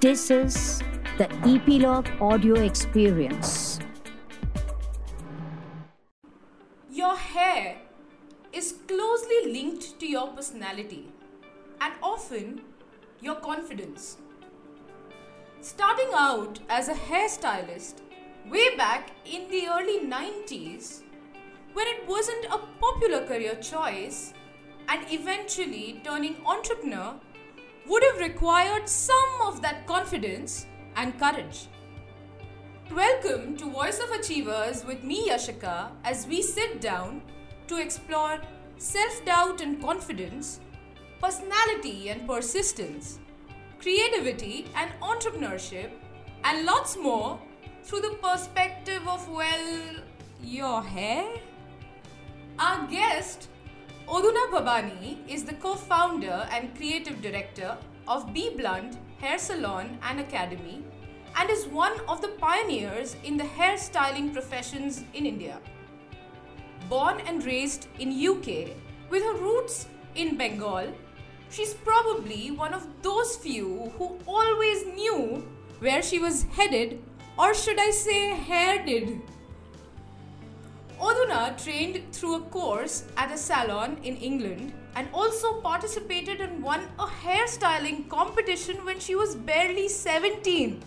This is the Epilogue Audio Experience. Your hair is closely linked to your personality and often your confidence. Starting out as a hairstylist way back in the early 90s, when it wasn't a popular career choice, and eventually turning entrepreneur would have required some of that confidence and courage. Welcome to Voice of Achievers with me, Yashika, as we sit down to explore self doubt and confidence, personality and persistence, creativity and entrepreneurship, and lots more through the perspective of, well, your hair? Our guest Adhuna Bhabani is the co founder and creative director of BBlunt Hair Salon and Academy and is one of the pioneers in the hairstyling professions in India. Born and raised in UK with her roots in Bengal, she's probably one of those few who always knew where she was headed or should I say headed. Adhuna trained through a course at a salon in England and also participated and won a hairstyling competition when she was barely 17.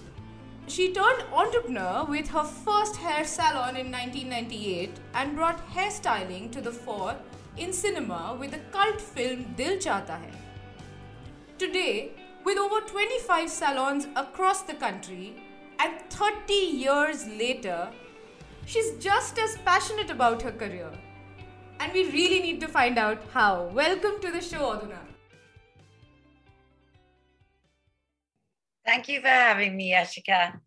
She turned entrepreneur with her first hair salon in 1998 and brought hairstyling to the fore in cinema with the cult film Dil Chahta Hai. Today, with over 25 salons across the country, and 30 years later, She's just as passionate about her career. And we really need to find out how. Welcome to the show, Adhuna. Thank you for having me, Yashika.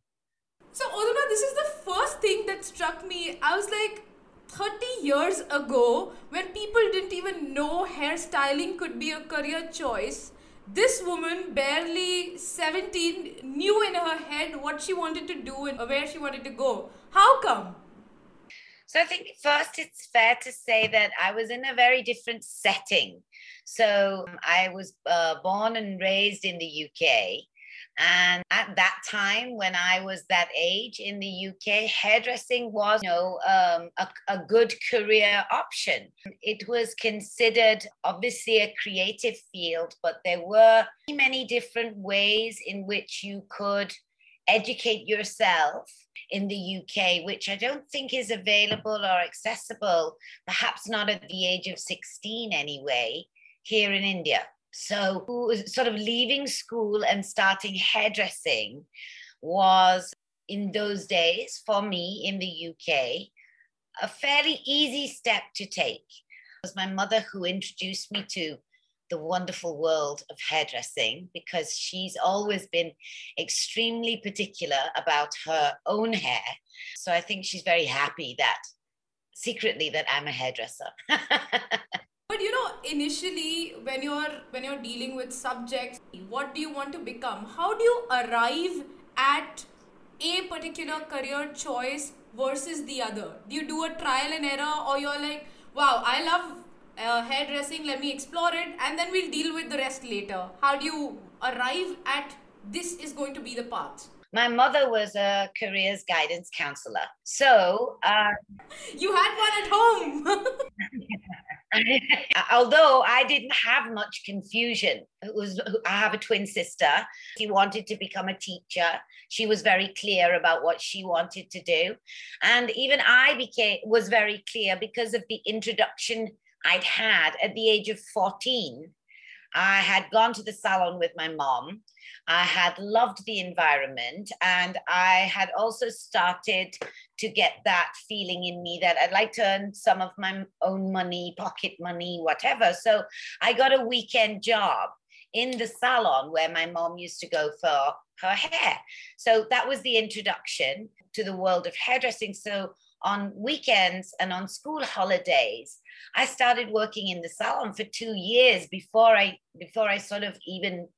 So, Adhuna, this is the first thing that struck me. I was like, 30 years ago, when people didn't even know hairstyling could be a career choice, this woman, barely 17, knew in her head what she wanted to do and where she wanted to go. How come? So I think first it's fair to say that I was in a very different setting. So um, I was uh, born and raised in the UK. And at that time, when I was that age in the UK, hairdressing was, you know, um, a, a good career option. It was considered obviously a creative field, but there were many different ways in which you could educate yourself in the UK, which I don't think is available or accessible, perhaps not at the age of 16 anyway, here in India. So, sort of leaving school and starting hairdressing was in those days for me in the UK a fairly easy step to take. It was my mother who introduced me to the wonderful world of hairdressing because she's always been extremely particular about her own hair. So I think she's very happy that secretly that I'm a hairdresser. but you know initially when you're when you're dealing with subjects what do you want to become how do you arrive at a particular career choice versus the other do you do a trial and error or you're like wow i love uh, hairdressing, let me explore it, and then we'll deal with the rest later. How do you arrive at this is going to be the path? My mother was a careers guidance counselor. So, uh, you had one at home. Although I didn't have much confusion, it was I have a twin sister. She wanted to become a teacher. She was very clear about what she wanted to do, and even I became was very clear because of the introduction I'd had at the age of 14. I had gone to the salon with my mom. I had loved the environment and I had also started to get that feeling in me that I'd like to earn some of my own money, pocket money, whatever. So I got a weekend job in the salon where my mom used to go for her hair. So that was the introduction to the world of hairdressing. So on weekends and on school holidays, I started working in the salon for two years before I before I sort of even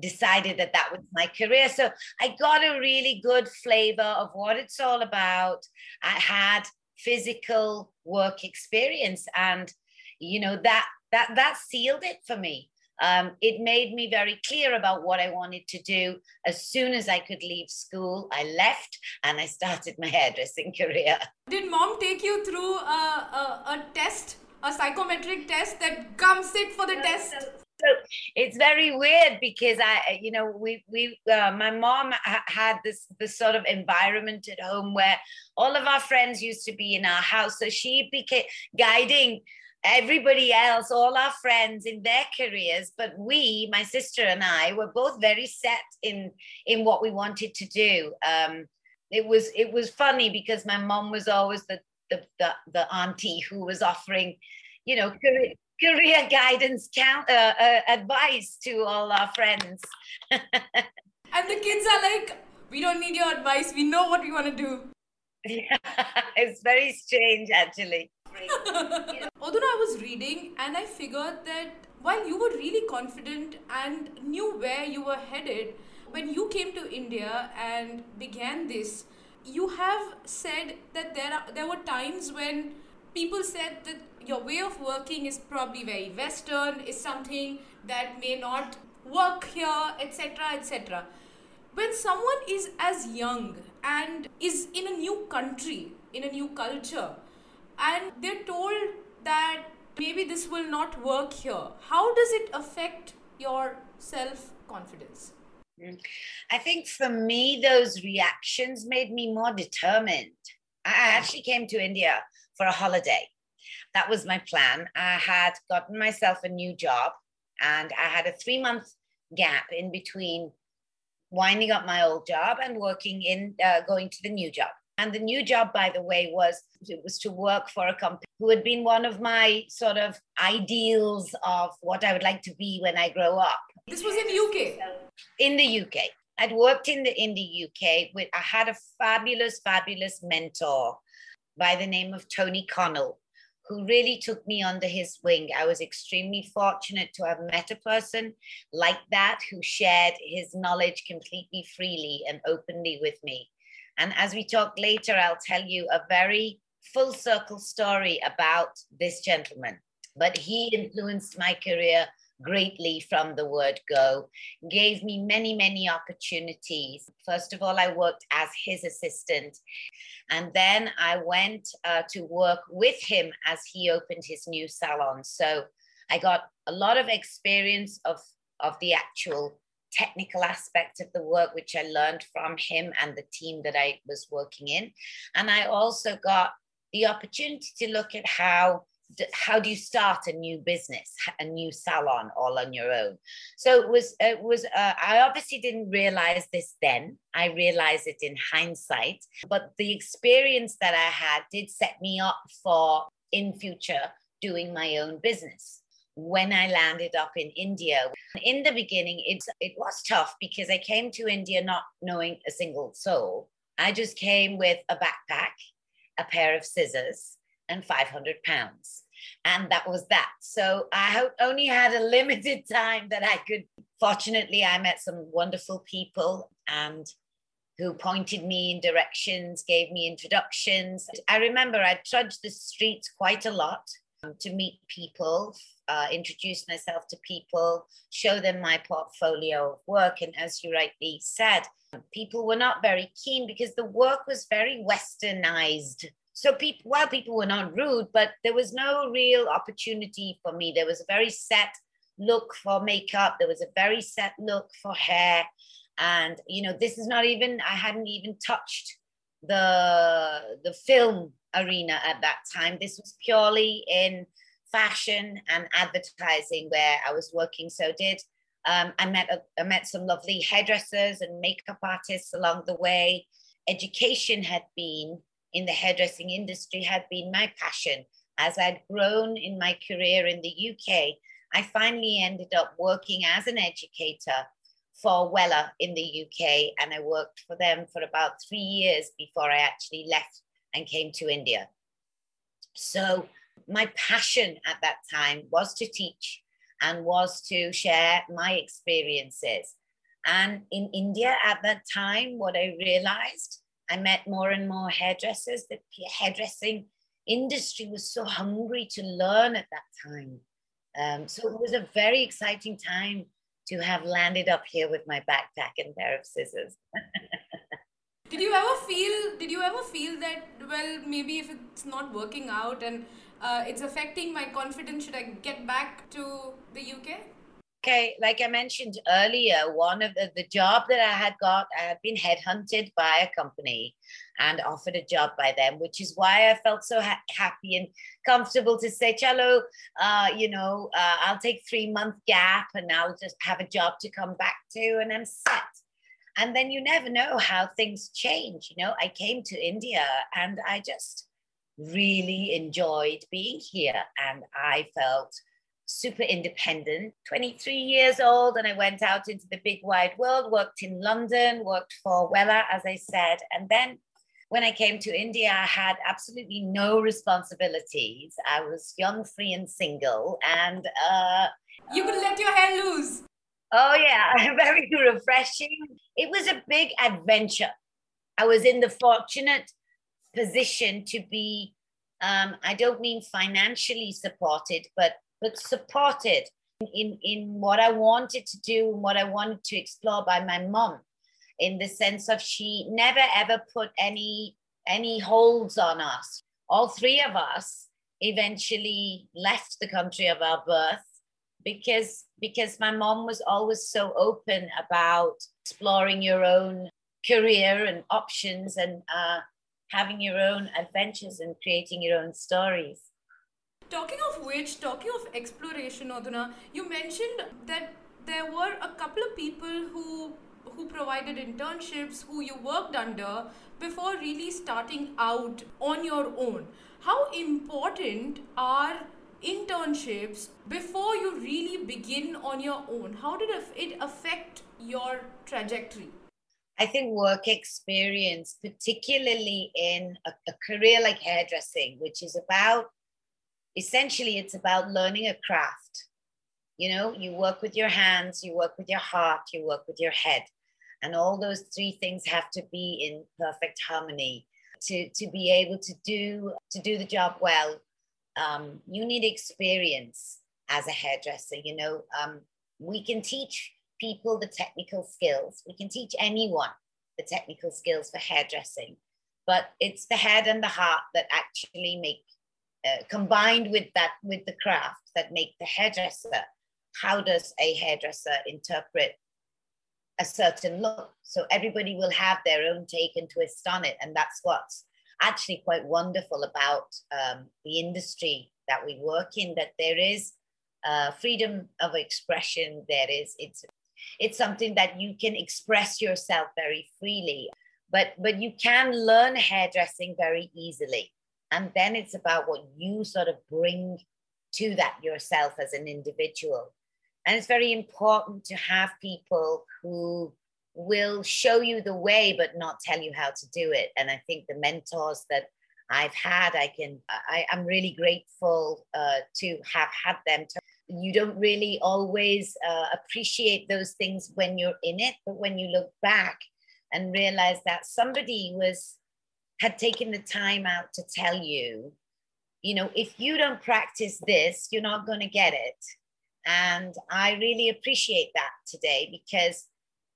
decided that that was my career. So I got a really good flavor of what it's all about. I had physical work experience, and you know that that that sealed it for me. Um, it made me very clear about what I wanted to do. As soon as I could leave school, I left and I started my hairdressing career. Did mom take you through a, a, a test, a psychometric test that comes it for the test? so it's very weird because I, you know, we we uh, my mom ha- had this this sort of environment at home where all of our friends used to be in our house, so she became guiding everybody else, all our friends in their careers, but we, my sister and I, were both very set in in what we wanted to do. Um, it was it was funny because my mom was always the the the, the auntie who was offering, you know, career, career guidance count, uh, uh, advice to all our friends. and the kids are like, we don't need your advice. We know what we want to do. Yeah, it's very strange actually. Although I was reading and I figured that while you were really confident and knew where you were headed, when you came to India and began this, you have said that there are there were times when people said that your way of working is probably very western is something that may not work here etc etc when someone is as young and is in a new country in a new culture and they're told that maybe this will not work here. How does it affect your self confidence i think for me those reactions made me more determined. I actually came to india for a holiday. That was my plan. I had gotten myself a new job and i had a 3 month gap in between winding up my old job and working in uh, going to the new job and the new job, by the way, was it was to work for a company who had been one of my sort of ideals of what I would like to be when I grow up. This was in the UK. In the UK. I'd worked in the in the UK with I had a fabulous, fabulous mentor by the name of Tony Connell, who really took me under his wing. I was extremely fortunate to have met a person like that who shared his knowledge completely freely and openly with me. And as we talk later, I'll tell you a very full circle story about this gentleman. But he influenced my career greatly from the word go, gave me many, many opportunities. First of all, I worked as his assistant. And then I went uh, to work with him as he opened his new salon. So I got a lot of experience of, of the actual technical aspect of the work, which I learned from him and the team that I was working in. And I also got the opportunity to look at how how do you start a new business a new salon all on your own. So it was it was uh, i obviously didn't realize this then. I realized it in hindsight. But the experience that i had did set me up for in future doing my own business when I landed up in India. In the beginning, it, it was tough because I came to India not knowing a single soul. I just came with a backpack, a pair of scissors, and 500 pounds. And that was that. So I only had a limited time that I could. Fortunately, I met some wonderful people and who pointed me in directions, gave me introductions. I remember I trudged the streets quite a lot um, to meet people, uh, introduce myself to people, show them my portfolio of work. And as you rightly said, people were not very keen because the work was very westernized. So people, while people were not rude, but there was no real opportunity for me. There was a very set look for makeup. There was a very set look for hair. And, you know, this is not even, I hadn't even touched the the film arena at that time. This was purely in fashion and advertising where I was working. So did um, I met a, I met some lovely hairdressers and makeup artists along the way. Education had been in the hairdressing industry had been my passion. As I'd grown in my career in the UK, I finally ended up working as an educator for Wella in the UK, and I worked for them for about three years before I actually left and came to India. So, my passion at that time was to teach and was to share my experiences. And in India at that time, what I realized, I met more and more hairdressers. The hairdressing industry was so hungry to learn at that time. Um, so it was a very exciting time to have landed up here with my backpack and pair of scissors. did you ever feel? Did you ever feel that? Well, maybe if it's not working out and uh, it's affecting my confidence, should I get back to the UK? Okay, like I mentioned earlier, one of the, the job that I had got, I had been headhunted by a company and offered a job by them, which is why I felt so ha- happy and comfortable to say, "Chalo, uh, you know, uh, I'll take three month gap and I'll just have a job to come back to, and I'm set." And then you never know how things change. You know, I came to India and I just really enjoyed being here, and I felt super independent, 23 years old, and I went out into the big wide world, worked in London, worked for Wella, as I said. And then when I came to India, I had absolutely no responsibilities. I was young, free, and single. And uh, you could let your hair loose. Oh, yeah, very refreshing. It was a big adventure. I was in the fortunate position to be um, I don't mean financially supported, but but supported in, in what I wanted to do and what I wanted to explore by my mom, in the sense of she never ever put any any holds on us. All three of us eventually left the country of our birth because because my mom was always so open about exploring your own career and options and uh, having your own adventures and creating your own stories. Talking of which, talking of exploration, Adhuna, you mentioned that there were a couple of people who who provided internships, who you worked under before really starting out on your own. How important are internships before you really begin on your own? How did it affect your trajectory? I think work experience, particularly in a, a career like hairdressing, which is about essentially it's about learning a craft. You know you work with your hands you work with your heart you work with your head. And all those three things have to be in perfect harmony. To to be able to do to do the job well um, you need experience as a hairdresser you know. Um, we can teach people the technical skills. We can teach anyone the technical skills for hairdressing but it's the head and the heart that actually make uh, combined with that with the craft that make the hairdresser. How does a hairdresser interpret a certain look? So everybody will have their own take and twist on it. And that's what's actually quite wonderful about um, the industry that we work in that there is uh, freedom of expression. There is it's it's something that you can express yourself very freely but but you can learn hairdressing very easily and then it's about what you sort of bring to that yourself as an individual. And it's very important to have people who will show you the way, but not tell you how to do it. And I think the mentors that I've had, I can, I, am really grateful uh, to have had them. To, you don't really always uh, appreciate those things when you're in it, but when you look back and realize that somebody was had taken the time out to tell you, you know, if you don't practice this, you're not going to get it. And I really appreciate that today because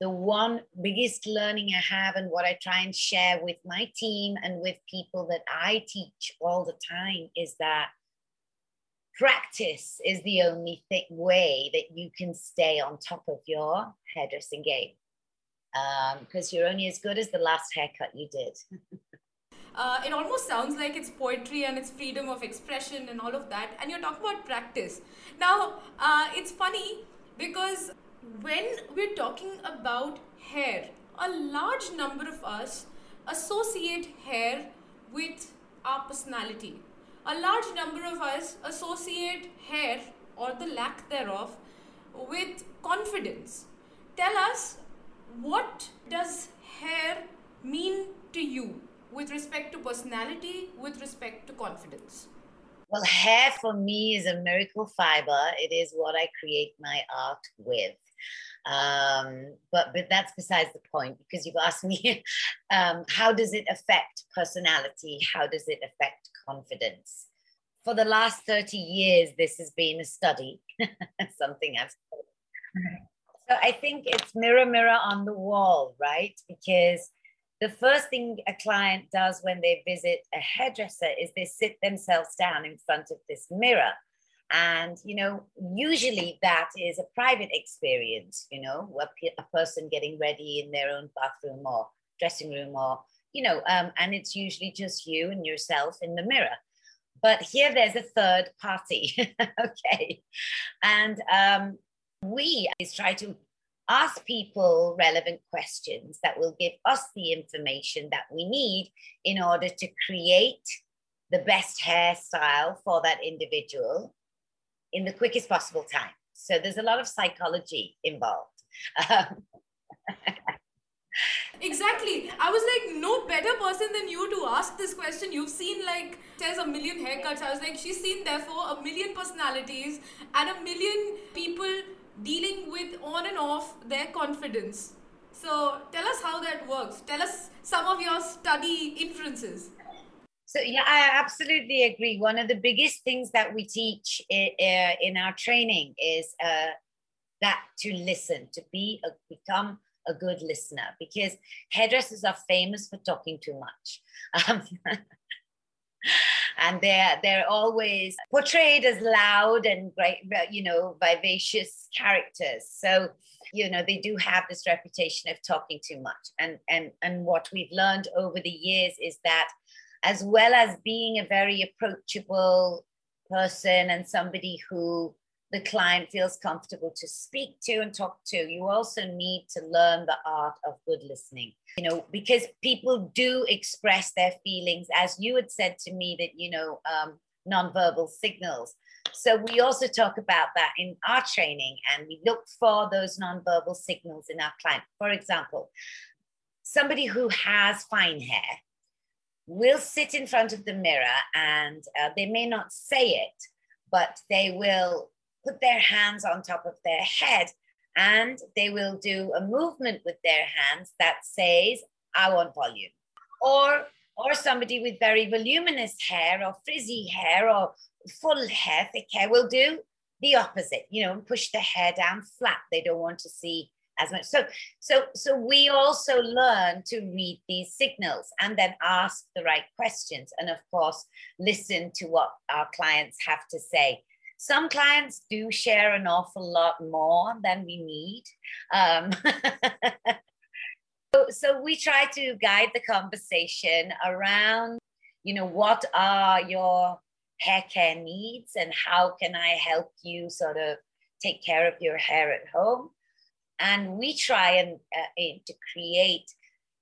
the one biggest learning I have and what I try and share with my team and with people that I teach all the time is that practice is the only th- way that you can stay on top of your hairdressing game because um, you're only as good as the last haircut you did. Uh, it almost sounds like it's poetry and it's freedom of expression and all of that. And you're talking about practice. Now, uh, it's funny because when we're talking about hair, a large number of us associate hair with our personality. A large number of us associate hair or the lack thereof with confidence. Tell us what does hair mean to you? with respect to personality, with respect to confidence? Well, hair for me is a miracle fiber. It is what I create my art with. Um, but but that's besides the point because you've asked me um, how does it affect personality? How does it affect confidence? for the last 30 years, this has been a study, something I've so I think it's mirror, mirror on the wall, right? Because the first thing a client does when they visit a hairdresser is they sit themselves down in front of this mirror. And, you know, usually that is a private experience, you know, a person getting ready in their own bathroom or dressing room or, you know, um, and it's usually just you and yourself in the mirror. But here there's a third party, okay? And um, we is try to ask people relevant questions that will give us the information that we need in order to create the best hairstyle for that individual in the quickest possible time. So there's a lot of psychology involved. exactly. I was like, no better person than you to ask this question. You've seen like there's a million haircuts. I was like, she's seen therefore a million personalities and a million people dealing with on and off their confidence. So tell us how that works. Tell us some of your study inferences. So yeah, I absolutely agree. One of the biggest things that we teach in our training is uh, that to listen, to be a, become a good listener, because hairdressers are famous for talking too much. Um, and they're they're always portrayed as loud and great, you know, vivacious characters. So you know they do have this reputation of talking too much. And and and what we've learned over the years is that, as well as being a very approachable person and somebody who the client feels comfortable to speak to and talk to. You also need to learn the art of good listening, you know, because people do express their feelings, as you had said to me that, you know, um, nonverbal signals. So we also talk about that in our training and we look for those nonverbal signals in our client. For example, somebody who has fine hair will sit in front of the mirror and uh, they may not say it, but they will put their hands on top of their head and they will do a movement with their hands that says, I want volume. Or or somebody with very voluminous hair or frizzy hair or full hair, thick hair will do the opposite, you know, push the hair down flat. They don't want to see as much. So, so, so we also learn to read these signals and then ask the right questions. And of course, listen to what our clients have to say some clients do share an awful lot more than we need. Um, so, so we try to guide the conversation around, you know, what are your hair care needs and how can I help you sort of take care of your hair at home? And we try and uh, to create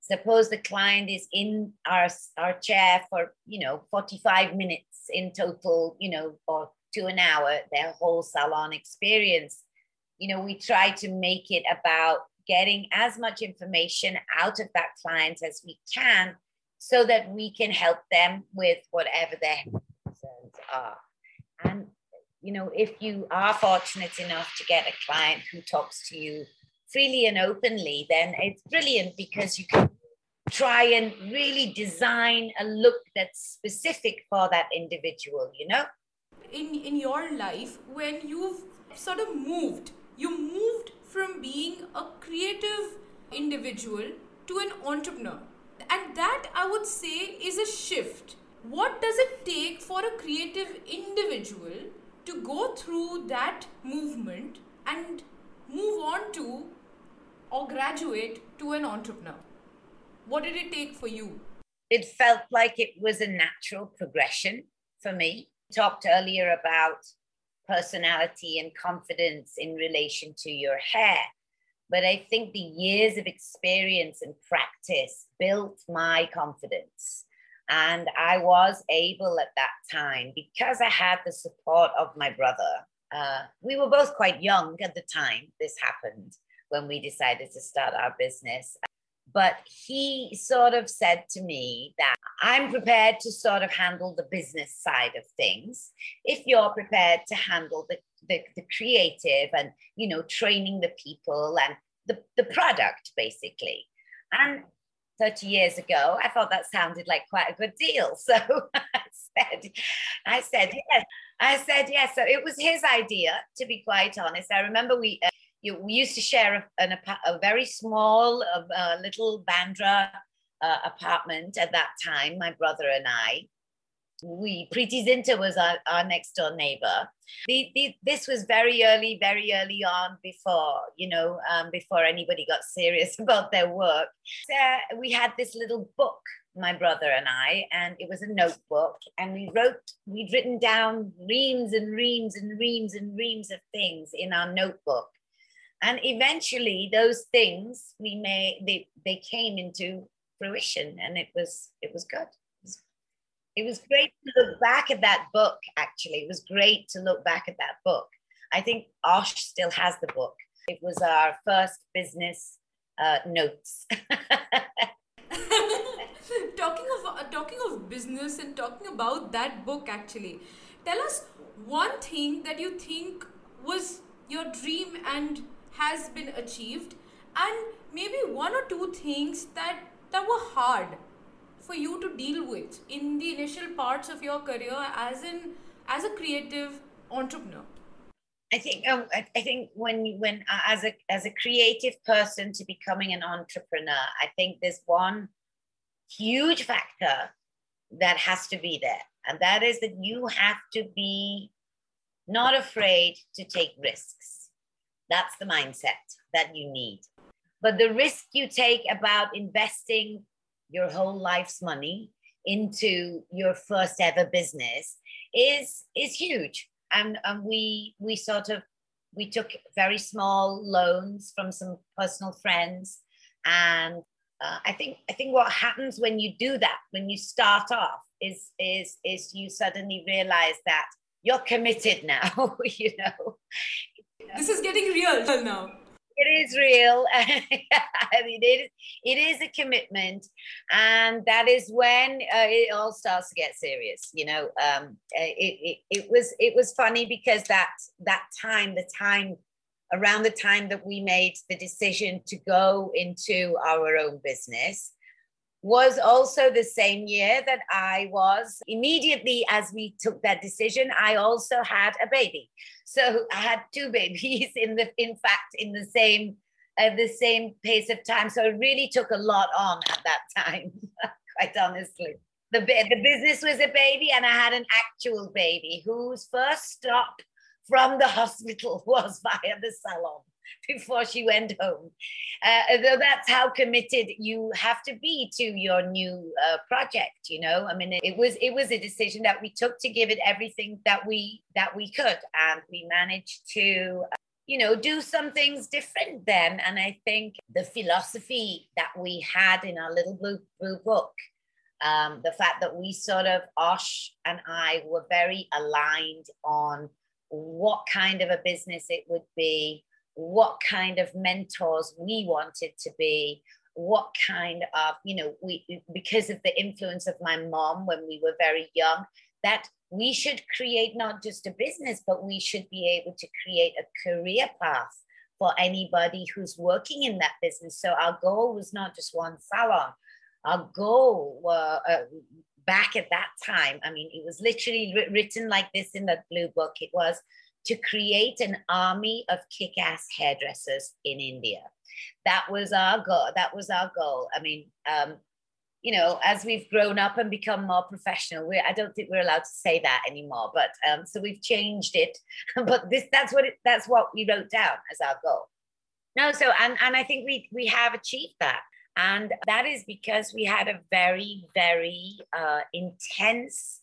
suppose the client is in our, our chair for you know 45 minutes in total you know or to an hour, their whole salon experience. You know, we try to make it about getting as much information out of that client as we can so that we can help them with whatever their concerns are. And, you know, if you are fortunate enough to get a client who talks to you freely and openly, then it's brilliant because you can try and really design a look that's specific for that individual, you know? In in your life when you've sort of moved. You moved from being a creative individual to an entrepreneur. And that i would say is a shift. What does it take for a creative individual to go through that movement and move on to or graduate to an entrepreneur? What did it take for you? It felt like it was a natural progression for me talked earlier about personality and confidence in relation to your hair. But I think the years of experience and practice built my confidence. And I was able at that time, because I had the support of my brother. Uh, we were both quite young at the time this happened when we decided to start our business. But he sort of said to me that I'm prepared to sort of handle the business side of things. If you're prepared to handle the, the, the creative and, you know, training the people and the, the product, basically. And 30 years ago, I thought that sounded like quite a good deal. So, I said, I said yes. I said yes. So it was his idea, to be quite honest. I remember we uh, you, we used to share a, an, a very small, little Bandra uh, apartment at that time. My brother and I. We Preity Zinta was our, our next door neighbor. The, the, this was very early, very early on before you know um, before anybody got serious about their work. So we had this little book my brother and I, and it was a notebook, and we wrote, we'd written down reams and reams and reams and reams of things in our notebook. And eventually those things we may they, they came into fruition and it was it was good. It was, great to look back at that book, actually. It was great to look back at that book. I think Osh still has the book. It was our first business uh, notes. talking of uh, talking of business and talking about that book actually tell us one thing that you think was your dream and has been achieved and maybe one or two things that that were hard for you to deal with in the initial parts of your career as an as a creative entrepreneur I think um, I think when when uh, as a as a creative person to becoming an entrepreneur, I think there's one huge factor that has to be there. And that is that you have to be not afraid to take risks. That's the mindset that you need. But the risk you take about investing your whole life's money into your first ever business is is huge. And, and we we sort of we took very small loans from some personal friends and uh, I think I think what happens when you do that, when you start off, is is is you suddenly realize that you're committed now. you know, this is getting real now. It is real. I mean, it is, it is a commitment, and that is when uh, it all starts to get serious. You know, um, it, it it was it was funny because that that time, the time around the time that we made the decision to go into our own business was also the same year that I was immediately as we took that decision I also had a baby. So I had two babies in the in fact in the same at the same pace of time. So it really took a lot on at that time quite honestly. The, the business was a baby and I had an actual baby whose first stop from the hospital was via the salon before she went home. Uh, that's how committed you have to be to your new uh, project. You know, I mean, it, was it was a decision that we took to give it everything that we that we could, and we managed to. Uh, you know, do some things different then. And I think the philosophy that we had in our little blue, blue book um, the fact that we sort of, Osh and I were very aligned on what kind of a business it would be, what kind of mentors we wanted to be, what kind of, you know, we, because of the influence of my mom when we were very young, that we should create not just a business, but we should be able to create a career path for anybody who's working in that business. So our goal was not just one salon. Our goal uh, uh, back at that time, I mean, it was literally written like this in the blue book. It was to create an army of kick-ass hairdressers in India. That was our goal. That was our goal. I mean, um, you know, as we've grown up and become more professional, we I don't think we're allowed to say that anymore. But um, so we've changed it. but this that's what it, that's what we wrote down as our goal. No, so and and I think we we have achieved that. And that is because we had a very, very uh, intense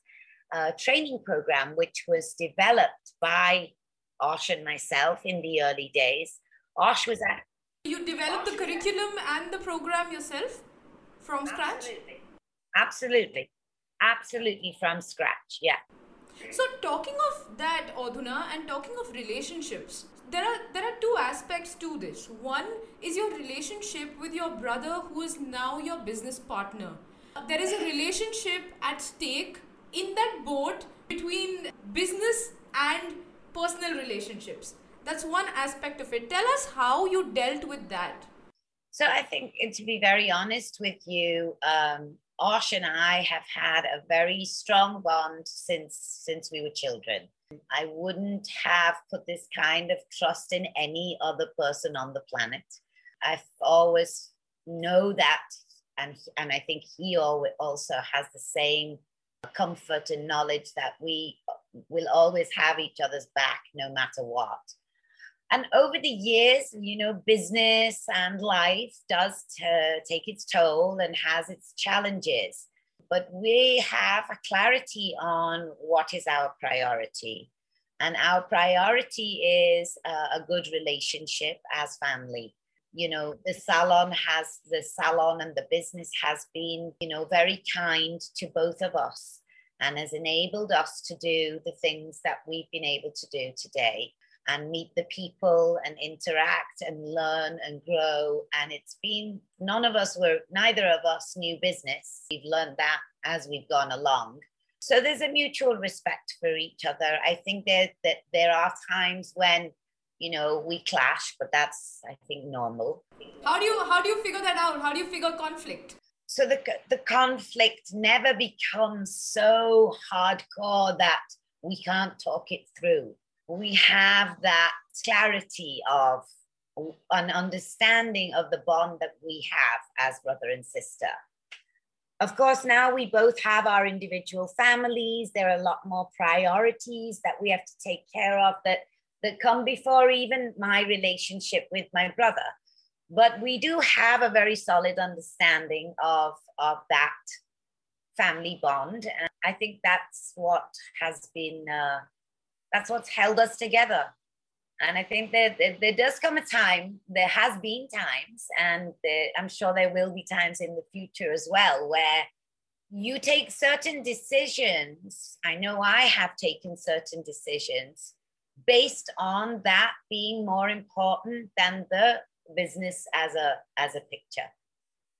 uh, training program, which was developed by Osh and myself in the early days. Osh was at. You developed the curriculum and the program yourself from scratch? Absolutely. Absolutely. Absolutely from scratch. Yeah. So, talking of that, Adhuna, and talking of relationships, there are there are two aspects to this. One is your relationship with your brother, who is now your business partner. There is a relationship at stake in that boat between business and personal relationships. That's one aspect of it. Tell us how you dealt with that. So I think, to be very honest with you, um, Osh and I have had a very strong bond since since we were children. I wouldn't have put this kind of trust in any other person on the planet. I've always know that, and and I think he also has the same comfort and knowledge that we will always have each other's back no matter what. And over the years, you know, business and life does take its toll and has its challenges. But we have a clarity on what is our priority. And our priority is uh, a good relationship as family. You know, the salon has, the salon and the business has been, you know, very kind to both of us and has enabled us to do the things that we've been able to do today and meet the people and interact and learn and grow. And it's been, none of us were, neither of us knew business. We've learned that as we've gone along. So there's a mutual respect for each other. I think that, that there are times when, you know, we clash, but that's, I think, normal. How do you, how do you figure that out? How do you figure conflict? So the, the conflict never becomes so hardcore that we can't talk it through we have that clarity of an understanding of the bond that we have as brother and sister. Of course, now we both have our individual families. There are a lot more priorities that we have to take care of that, that come before even my relationship with my brother. But we do have a very solid understanding of, of that family bond. And I think that's what has been uh, that's what's held us together. And I think that there does come a time, there has been times, and there, I'm sure there will be times in the future as well, where you take certain decisions. I know I have taken certain decisions based on that being more important than the business as a as a picture.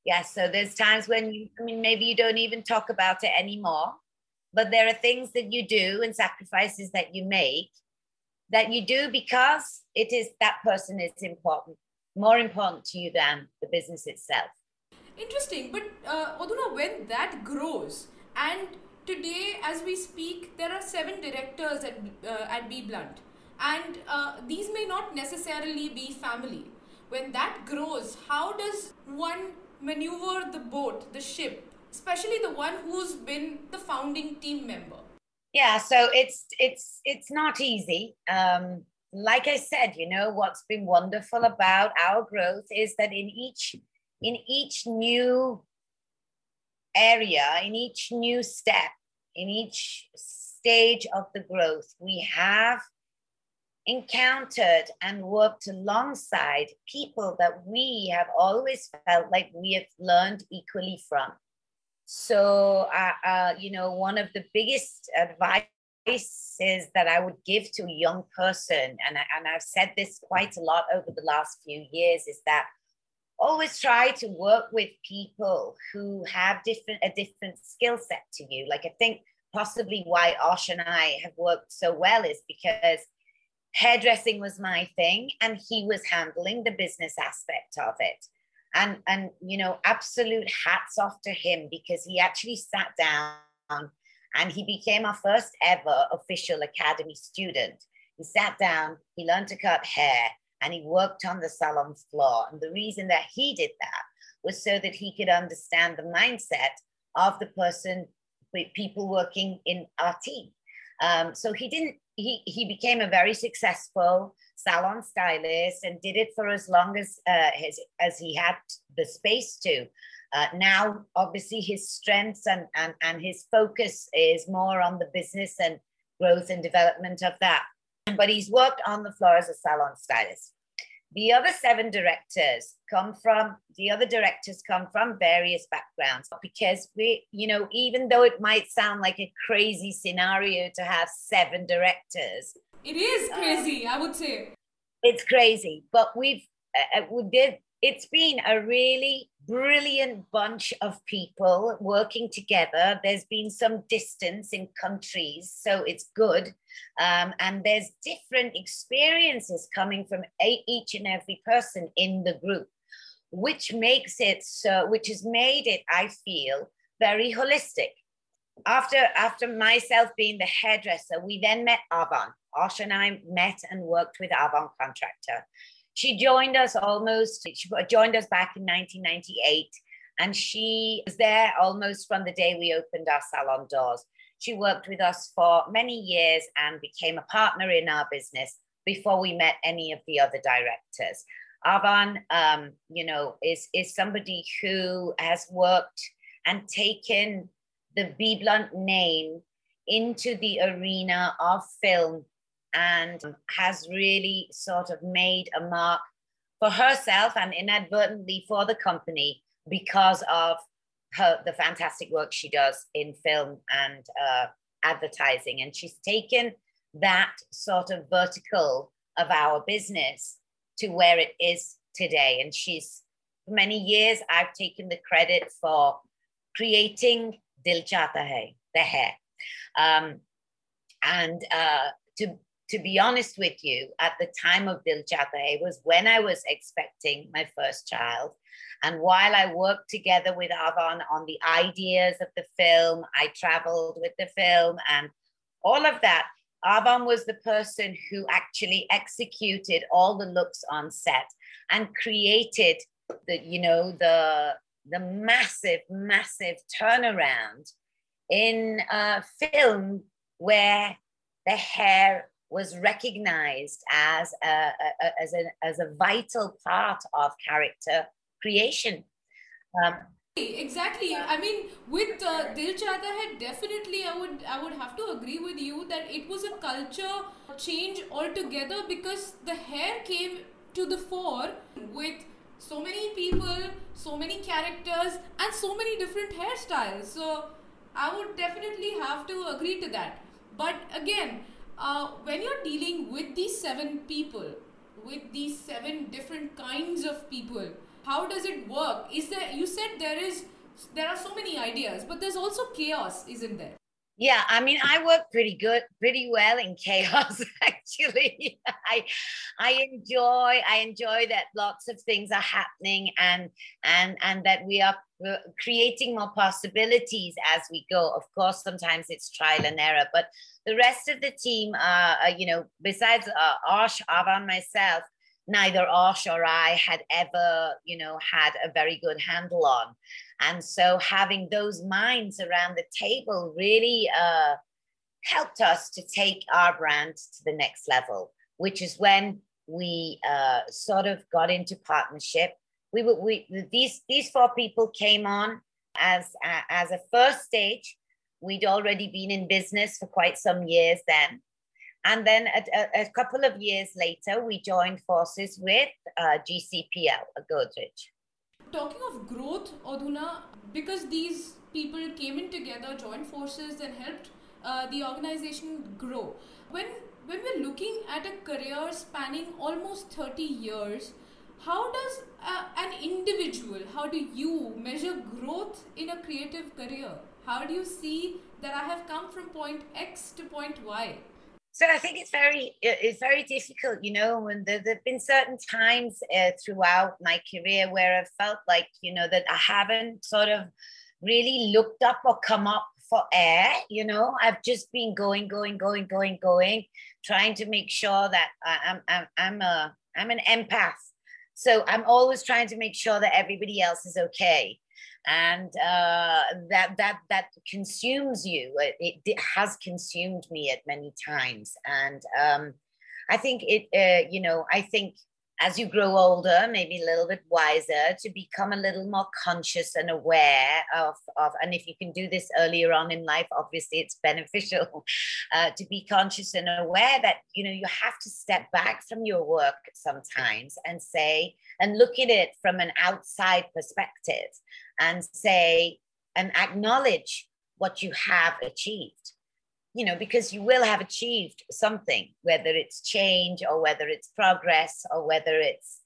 Yeah, so there's times when you, I mean, maybe you don't even talk about it anymore but there are things that you do and sacrifices that you make that you do because it is that person is important more important to you than the business itself interesting but uh, Adhuna, when that grows and today as we speak there are seven directors at, uh, at BBlunt and uh, these may not necessarily be family when that grows how does one maneuver the boat the ship especially the one who's been the founding team member? Yeah, so it's it's it's not easy. Um, like I said, you know what's been wonderful about our growth is that in each in each new area, in each new step, in each stage of the growth, we have encountered and worked alongside people that we have always felt like we have learned equally from. So, uh, uh, you know, one of the biggest advices that I would give to a young person, and, I, and I've said this quite a lot over the last few years, is that always try to work with people who have different a different skill set to you. Like I think possibly why Osh and I have worked so well is because hairdressing was my thing and he was handling the business aspect of it. And and you know absolute hats off to him because he actually sat down and he became our first ever official academy student. He sat down he learned to cut hair and he worked on the salon floor. And the reason that he did that was so that he could understand the mindset of the person people working in our team. Um, so he didn't he he became a very successful salon stylist and did it for as long as uh, his as he had the space to. Uh, now, obviously, his strengths and, and and his focus is more on the business and growth and development of that. But he's worked on the floor as a salon stylist. The other seven directors come from the other directors come from various backgrounds because we, you know, even though it might sound like a crazy scenario to have seven directors, it is crazy, um, I would say. It's crazy, but we've uh, uh, we did. It's been a really brilliant bunch of people working together. There's been some distance in countries, so it's good. Um, and there's different experiences coming from each and every person in the group. which makes it so, which has made it, I feel, very holistic. After after myself being the hairdresser, we then met Avan. Osh and I met and worked with Avan Contractor. She joined us almost, she joined us back in 1998, and she was there almost from the day we opened our salon doors. She worked with us for many years and became a partner in our business before we met any of the other directors. Avan, um, you know, is, is somebody who has worked and taken the BBlunt name into the arena of film and has really sort of made a mark for herself and inadvertently for the company because of her the fantastic work she does in film and uh, advertising. And she's taken that sort of vertical of our business to where it is today. And she's for many years i've taken the credit for creating Dil Chahta Hai the hair. Um, and uh, to to be honest with you, at the time of Dil Chahta Hai was when I was expecting my first child. And while I worked together with Avan on the ideas of the film, I traveled with the film and all of that. Avan was the person who actually executed all the looks on set and created the, you know, the the massive, massive turnaround in a film where the hair was recognized as a, a, as, a, as a vital part of character creation. Um, exactly. I mean with uh, Dil Chahta Hai definitely i would i would have to agree with you that it was a culture change altogether because the hair came to the fore with so many people so many characters and so many different hairstyles. So i would definitely have to agree to that. But again uh, when you're dealing with these seven people, with these seven different kinds of people, how does it work? Is there? You said there is, there are so many ideas, but there's also chaos, isn't there? Yeah, I mean, I work pretty good, pretty well in chaos. Actually, I, I enjoy, I enjoy that lots of things are happening, and and and that we are creating more possibilities as we go. Of course, sometimes it's trial and error, but the rest of the team, uh, you know, besides uh, Osh, Avan, myself, neither Osh or I had ever, you know, had a very good handle on. And so having those minds around the table really uh, helped us to take our brand to the next level, which is when we uh, sort of got into partnership. We were we these these four people came on as uh, as a first stage. We'd already been in business for quite some years then. And then a, a, a couple of years later, we joined forces with uh, GCPL, Godrej talking of growth, Adhuna, because these people came in together, joined forces, and helped uh, the organization grow. When when we're looking at a career spanning almost 30 years, how does uh, an individual, how do you measure growth in a creative career? How do you see that I have come from point X to point Y? So I think it's very it's very difficult, you know. And there, have been certain times uh, throughout my career where I've felt like you know that I haven't sort of really looked up or come up for air. You know, I've just been going, going, going, going, going, trying to make sure that I'm I'm I'm a I'm an empath. So I'm always trying to make sure that everybody else is okay and uh, that that that consumes you. It, it, has consumed me at many times, and um, I think it. Uh, you know, I think as you grow older, maybe a little bit wiser, to become a little more conscious and aware of, of and if you can do this earlier on in life, obviously it's beneficial uh, to be conscious and aware that, you know, you have to step back from your work sometimes and say, and look at it from an outside perspective and say, and acknowledge what you have achieved you know, because you will have achieved something, whether it's change or whether it's progress or whether it's,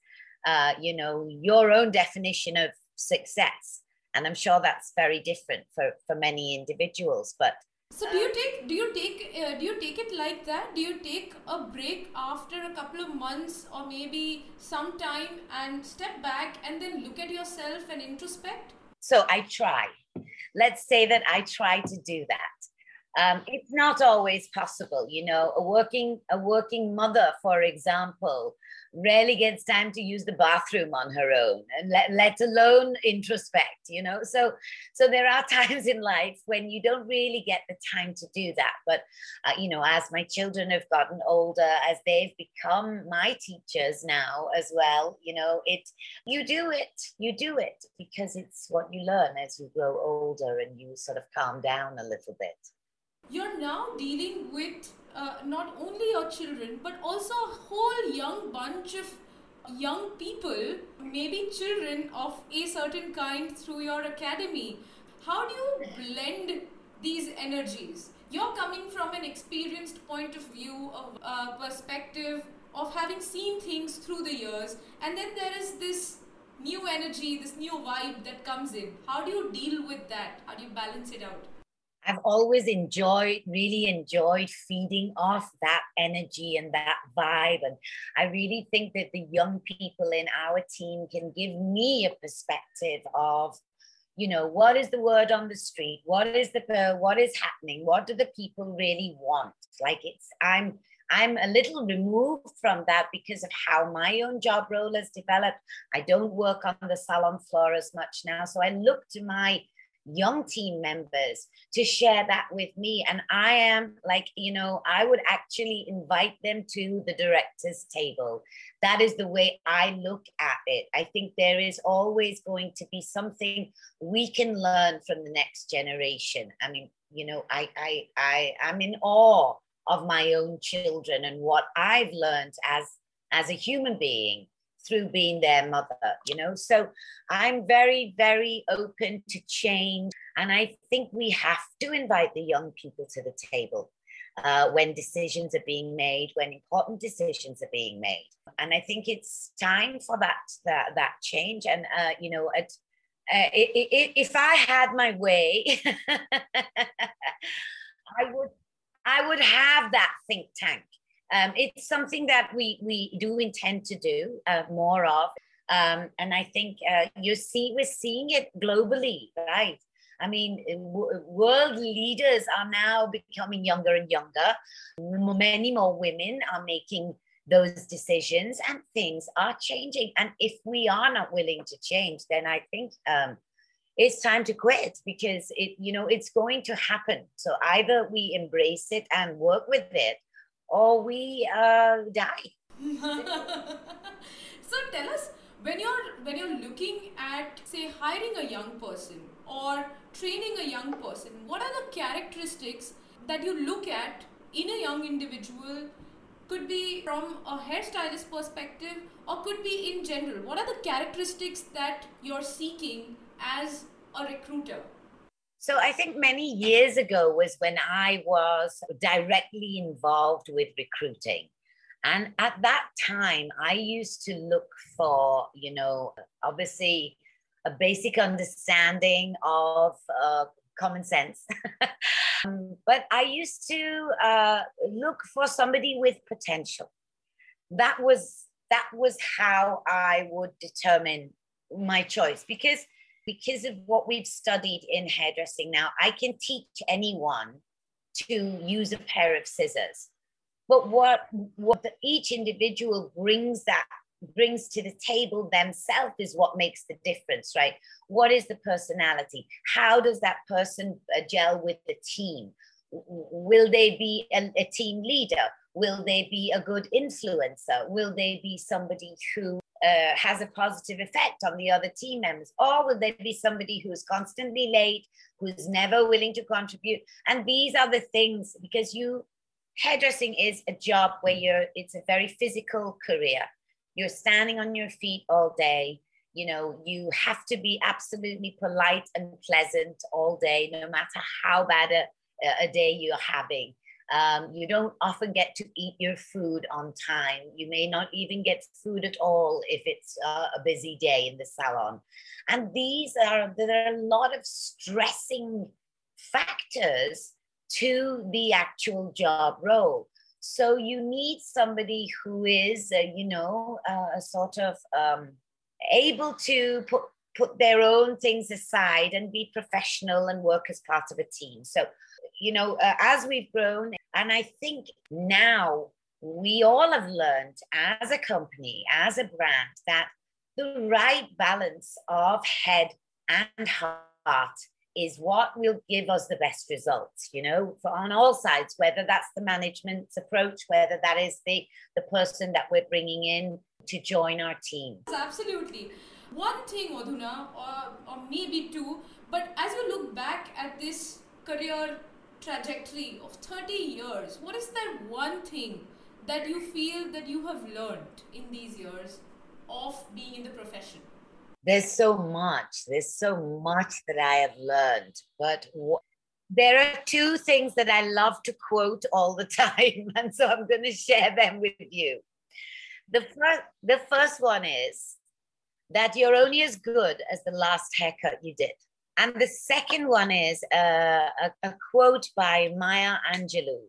uh, you know, your own definition of success. And I'm sure that's very different for, for many individuals. But So do you take do you take uh, do you take it like that? Do you take a break after a couple of months or maybe some time and step back and then look at yourself and introspect? So I try. Let's say that I try to do that. Um, it's not always possible, you know. A working a working mother, for example, rarely gets time to use the bathroom on her own and let, let alone introspect you know so so there are times in life when you don't really get the time to do that but uh, you know as my children have gotten older as they've become my teachers now as well you know it you do it you do it because it's what you learn as you grow older and you sort of calm down a little bit you're now dealing with uh, not only your children but also a whole young bunch of young people, maybe children of a certain kind through your academy. How do you blend these energies? You're coming from an experienced point of view, of uh, perspective, of having seen things through the years, and then there is this new energy, this new vibe that comes in. How do you deal with that? How do you balance it out? I've always enjoyed, really enjoyed feeding off that energy and that vibe. And I really think that the young people in our team can give me a perspective of, you know, what is the word on the street? What is the uh, what is happening? What do the people really want? Like it's I'm I'm a little removed from that because of how my own job role has developed. I don't work on the salon floor as much now. So I look to my young team members to share that with me. And I am like, you know, I would actually invite them to the director's table. That is the way I look at it. I think there is always going to be something we can learn from the next generation. I mean, you know, I I I am in awe of my own children and what I've learned as as a human being through being their mother, you know. So I'm very, very open to change. And I think we have to invite the young people to the table uh, when decisions are being made, when important decisions are being made. And I think it's time for that that, that change. And, uh, you know, at, uh, it, it, if I had my way, I would I would have that think tank um, it's something that we we do intend to do uh, more of, um, and I think uh, you see we're seeing it globally, right? I mean, w- world leaders are now becoming younger and younger. Many more women are making those decisions, and things are changing. And if we are not willing to change, then I think um, it's time to quit because it, you know, it's going to happen. So either we embrace it and work with it, or we uh, die. so tell us when you're when you're looking at say hiring a young person or training a young person, what are the characteristics that you look at in a young individual? Could be from a hairstylist perspective or could be in general. What are the characteristics that you're seeking as a recruiter? So I think many years ago was when I was directly involved with recruiting. And at that time, I used to look for, you know, obviously a basic understanding of uh, common sense. um, but I used to uh, look for somebody with potential. That was that was how I would determine my choice because because of what we've studied in hairdressing now, I can teach anyone to use a pair of scissors. But what, what each individual brings that brings to the table themselves is what makes the difference, right? What is the personality? How does that person uh, gel with the team? Will they be a, a team leader? Will they be a good influencer? Will they be somebody who uh, has a positive effect on the other team members? Or will there be somebody who's constantly late, who's never willing to contribute? And these are the things because you, hairdressing is a job where you're, it's a very physical career. You're standing on your feet all day. You know, you have to be absolutely polite and pleasant all day, no matter how bad a, a day you're having. Um, you don't often get to eat your food on time. You may not even get food at all if it's uh, a busy day in the salon. And these are, there are a lot of stressing factors to the actual job role. So you need somebody who is, uh, you know, uh, sort of um, able to put put their own things aside and be professional and work as part of a team. So, you know, uh, as we've grown, and I think now we all have learned as a company, as a brand, that the right balance of head and heart is what will give us the best results you know for on all sides whether that's the management's approach whether that is the the person that we're bringing in to join our team. Absolutely. One thing Adhuna or, or maybe two but as you look back at this career trajectory of 30 years what is that one thing that you feel that you have learned in these years of being in the profession? There's so much there's so much that i have learned but there are two things that i love to quote all the time and so i'm going to share them with you. The first the first one is that you're only as good as the last haircut you did and the second one is uh, a, a quote by maya angelou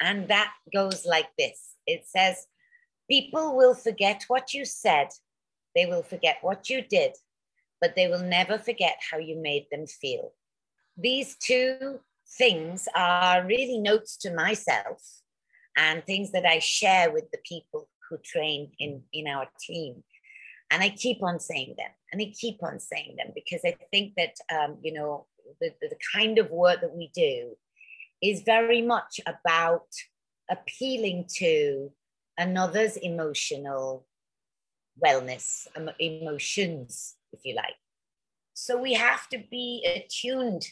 and that goes like this it says people will forget what you said they will forget what you did, but they will never forget how you made them feel. These two things are really notes to myself and things that I share with the people who train in, in our team. And I keep on saying them and I keep on saying them because I think that, um, you know, the, the kind of work that we do is very much about appealing to another's emotional wellness, emotions, if you like. So we have to be attuned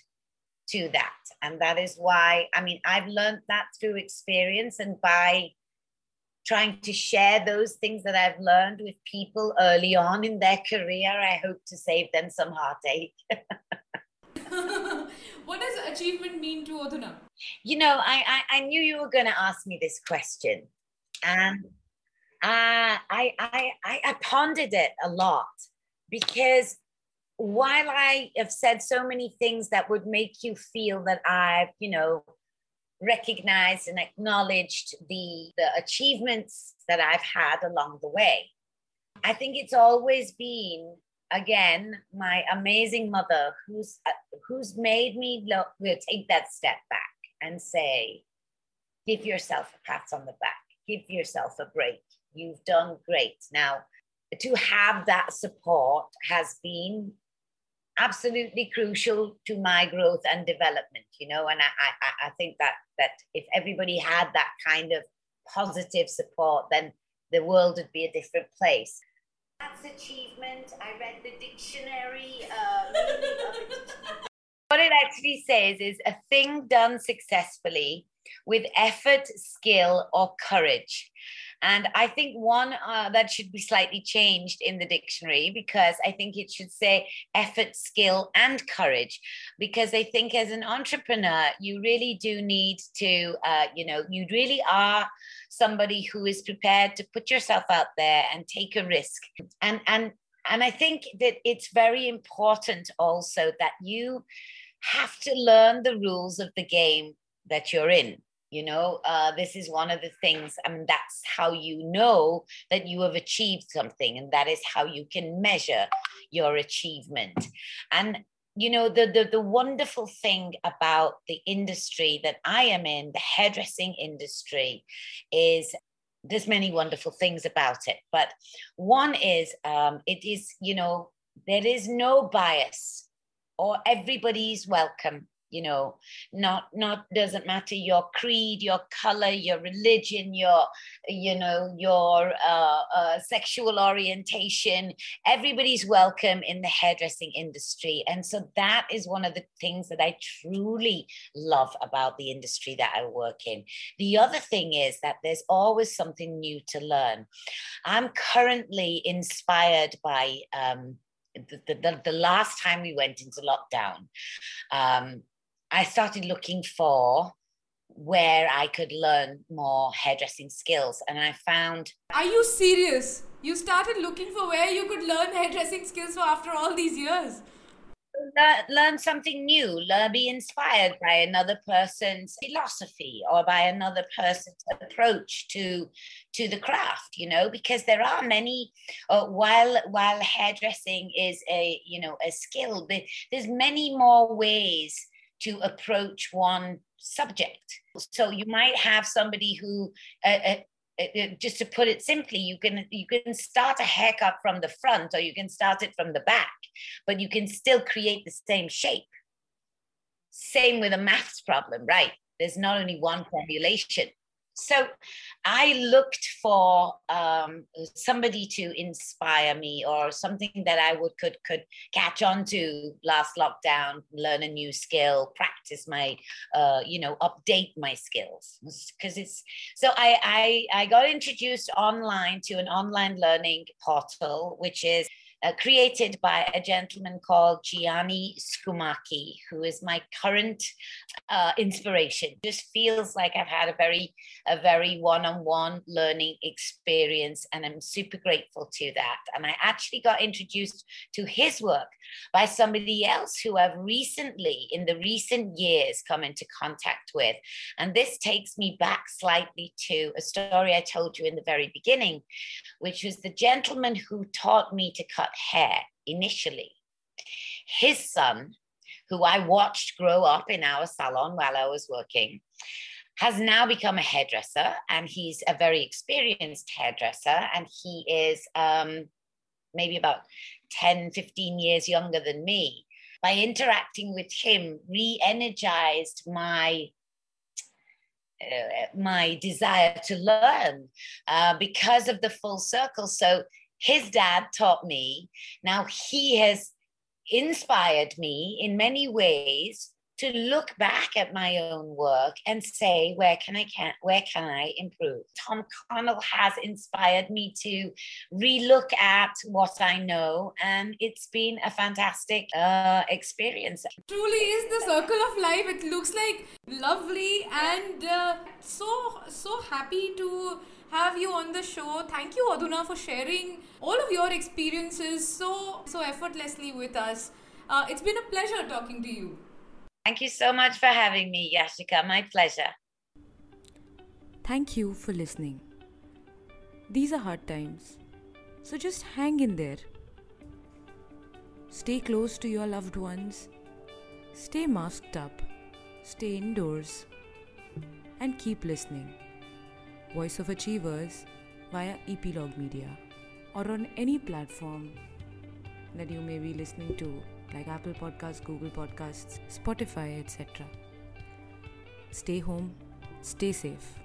to that. And that is why, I mean, I've learned that through experience and by trying to share those things that I've learned with people early on in their career. I hope to save them some heartache. what does achievement mean to Adhuna? You know, I, I, I knew you were going to ask me this question. And uh, I, I, I pondered it a lot because while I have said so many things that would make you feel that I've, you know, recognized and acknowledged the, the achievements that I've had along the way, I think it's always been again my amazing mother who's uh, who's made me look, take that step back and say, give yourself a pat on the back, give yourself a break, You've done great. Now, to have that support has been absolutely crucial to my growth and development, you know, and I, I, I think that that if everybody had that kind of positive support, then the world would be a different place. That's achievement. I read the dictionary. Uh, what it actually says is a thing done successfully with effort, skill, or courage. And I think one uh, that should be slightly changed in the dictionary because I think it should say effort, skill, and courage. Because I think as an entrepreneur, you really do need to, uh, you know, you really are somebody who is prepared to put yourself out there and take a risk. And and and I think that it's very important also that you have to learn the rules of the game that you're in you know uh, this is one of the things I mean, that's how you know that you have achieved something and that is how you can measure your achievement. And you know the, the the wonderful thing about the industry that i am in the hairdressing industry is there's many wonderful things about it. But one is um, it is you know there is no bias or everybody's welcome you know not not doesn't matter your creed your color your religion your you know your uh, uh, sexual orientation. Everybody's welcome in the hairdressing industry. And so that is one of the things that i truly love about the industry that i work in. The other thing is that there's always something new to learn. I'm currently inspired by um, the, the, the, last time we went into lockdown, um, I started looking for where I could learn more hairdressing skills. And I found. Are you serious? You started looking for where you could learn hairdressing skills for after all these years? learn, learn something new, learn, be inspired by another person's philosophy or by another person's approach to to the craft. You know, because there are many. Uh, while while hairdressing is a you know a skill, there's many more ways to approach one subject. So you might have somebody who uh, uh, just to put it simply, you can you can start a haircut from the front or you can start it from the back, but you can still create the same shape. Same with a maths problem, right? There's not only one formulation. So I looked for um, somebody to inspire me or something that I would could could catch on to last lockdown, learn a new skill, practice my, uh, you know, update my skills. Because it's so I, I I got introduced online to an online learning portal which is uh, created by a gentleman called Gianni Scumaci, who is my current uh, inspiration. Just feels like I've had a very, a very one-on-one learning experience, and I'm super grateful to that. And I actually got introduced to his work by somebody else who I've recently, in the recent years, come into contact with. And this takes me back slightly to a story I told you in the very beginning, which was the gentleman who taught me to cut hair initially. His son, who I watched grow up in our salon while I was working, has now become a hairdresser and he's a very experienced hairdresser and he is um, maybe about 10, 15 years younger than me. By interacting with him, re energized my uh, my desire to learn uh, because of the full circle. So his dad taught me. Now he has inspired me in many ways to look back at my own work and say where can i can where can i improve? Tom connell has inspired me to relook at what i know and it's been a fantastic uh, experience. Truly is the circle of life. It looks like lovely and uh, so so happy to have you on the show. Thank you, Adhuna, for sharing all of your experiences so so effortlessly with us. Uh, it's been a pleasure talking to you. Thank you so much for having me, Yashika. My pleasure. Thank you for listening. These are hard times, so just hang in there. Stay close to your loved ones, stay masked up, stay indoors, and keep listening. Voice of Achievers via Epilogue Media or on any platform that you may be listening to, like Apple Podcasts, Google Podcasts, Spotify, etc. Stay home, stay safe.